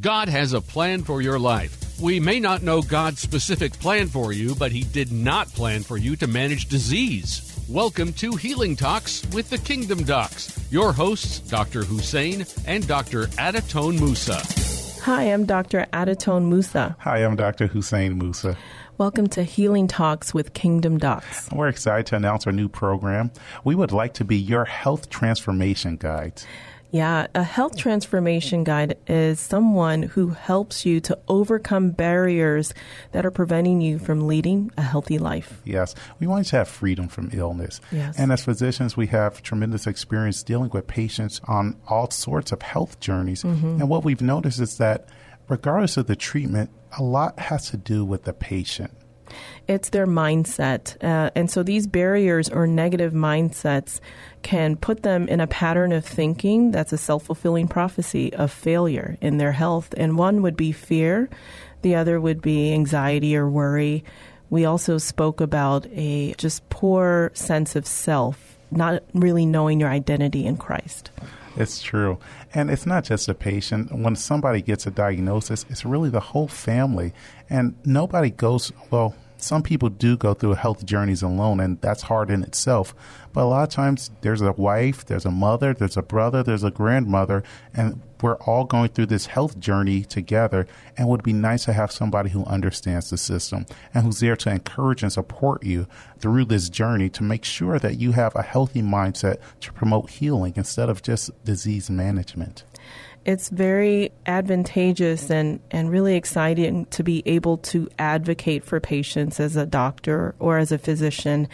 God has a plan for your life. We may not know God's specific plan for you, but He did not plan for you to manage disease. Welcome to Healing Talks with the Kingdom Docs. Your hosts, Dr. Hussein and Dr. Adatone Musa. Hi, I'm Dr. Adatone Musa. Hi, I'm Dr. Hussein Musa. Welcome to Healing Talks with Kingdom Docs. We're excited to announce our new program. We would like to be your health transformation guide. Yeah, a health transformation guide is someone who helps you to overcome barriers that are preventing you from leading a healthy life. Yes, we want you to have freedom from illness. Yes. And as physicians, we have tremendous experience dealing with patients on all sorts of health journeys. Mm-hmm. And what we've noticed is that regardless of the treatment, a lot has to do with the patient. It's their mindset. Uh, and so these barriers or negative mindsets can put them in a pattern of thinking that's a self fulfilling prophecy of failure in their health. And one would be fear, the other would be anxiety or worry. We also spoke about a just poor sense of self, not really knowing your identity in Christ. It's true. And it's not just a patient. When somebody gets a diagnosis, it's really the whole family. And nobody goes, well, some people do go through health journeys alone, and that's hard in itself. But a lot of times, there's a wife, there's a mother, there's a brother, there's a grandmother, and we're all going through this health journey together. And it would be nice to have somebody who understands the system and who's there to encourage and support you through this journey to make sure that you have a healthy mindset to promote healing instead of just disease management it's very advantageous and, and really exciting to be able to advocate for patients as a doctor or as a physician.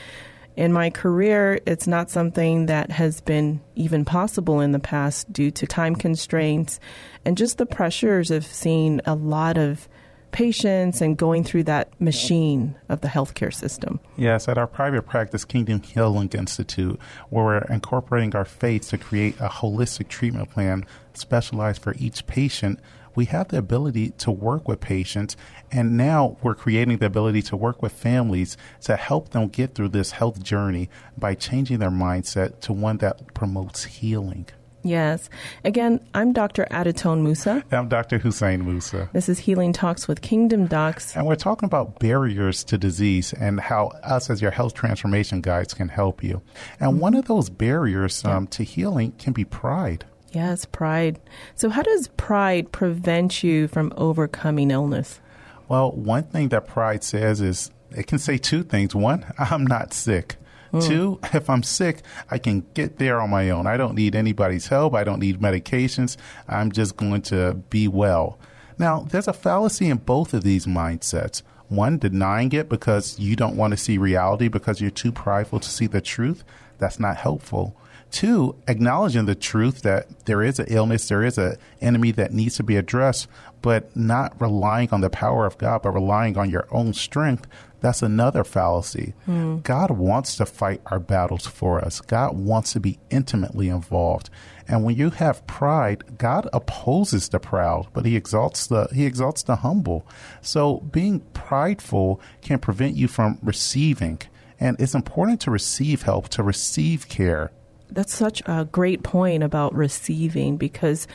In my career, it's not something that has been even possible in the past due to time constraints and just the pressures of seeing a lot of patients and going through that machine of the healthcare system. Yes, at our private practice, Kingdom Healing Institute, where we're incorporating our faith to create a holistic treatment plan specialized for each patient, we have the ability to work with patients, and now we're creating the ability to work with families to help them get through this health journey by changing their mindset to one that promotes healing. Yes. Again, I'm Dr. Adatone Musa. I'm Dr. Hussein Musa. This is Healing Talks with Kingdom Docs. And we're talking about barriers to disease and how us as your health transformation guides can help you. And one of those barriers um, to healing can be pride. Yes, pride. So, how does pride prevent you from overcoming illness? Well, one thing that pride says is it can say two things. One, I'm not sick. Mm. Two, if I'm sick, I can get there on my own. I don't need anybody's help. I don't need medications. I'm just going to be well. Now, there's a fallacy in both of these mindsets. One, denying it because you don't want to see reality because you're too prideful to see the truth. That's not helpful. Two, acknowledging the truth that there is an illness, there is an enemy that needs to be addressed, but not relying on the power of God, but relying on your own strength. That's another fallacy. Mm. God wants to fight our battles for us. God wants to be intimately involved. And when you have pride, God opposes the proud, but he exalts the he exalts the humble. So being prideful can prevent you from receiving. And it's important to receive help, to receive care that's such a great point about receiving because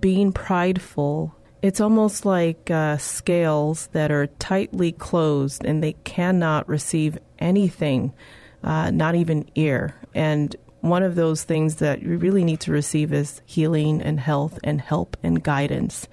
being prideful it's almost like uh, scales that are tightly closed and they cannot receive anything, uh, not even air. And one of those things that you really need to receive is healing and health and help and guidance.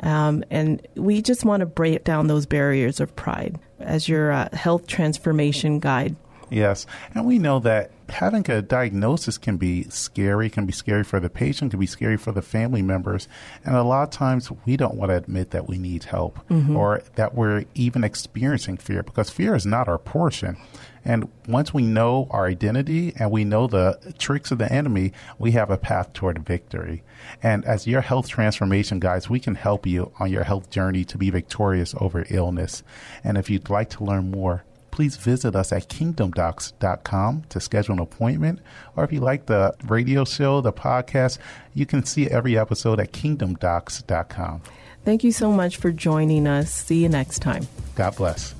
Um, and we just want to break down those barriers of pride as your uh, health transformation guide. Yes. And we know that having a diagnosis can be scary, can be scary for the patient, can be scary for the family members. And a lot of times we don't want to admit that we need help mm-hmm. or that we're even experiencing fear because fear is not our portion. And once we know our identity and we know the tricks of the enemy, we have a path toward victory. And as your health transformation guys, we can help you on your health journey to be victorious over illness. And if you'd like to learn more, please visit us at kingdomdocs.com to schedule an appointment. Or if you like the radio show, the podcast, you can see every episode at kingdomdocs.com. Thank you so much for joining us. See you next time. God bless.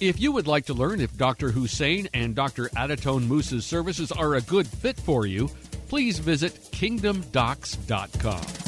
If you would like to learn if Dr. Hussein and Dr. Adatone Musa's services are a good fit for you, please visit kingdomdocs.com.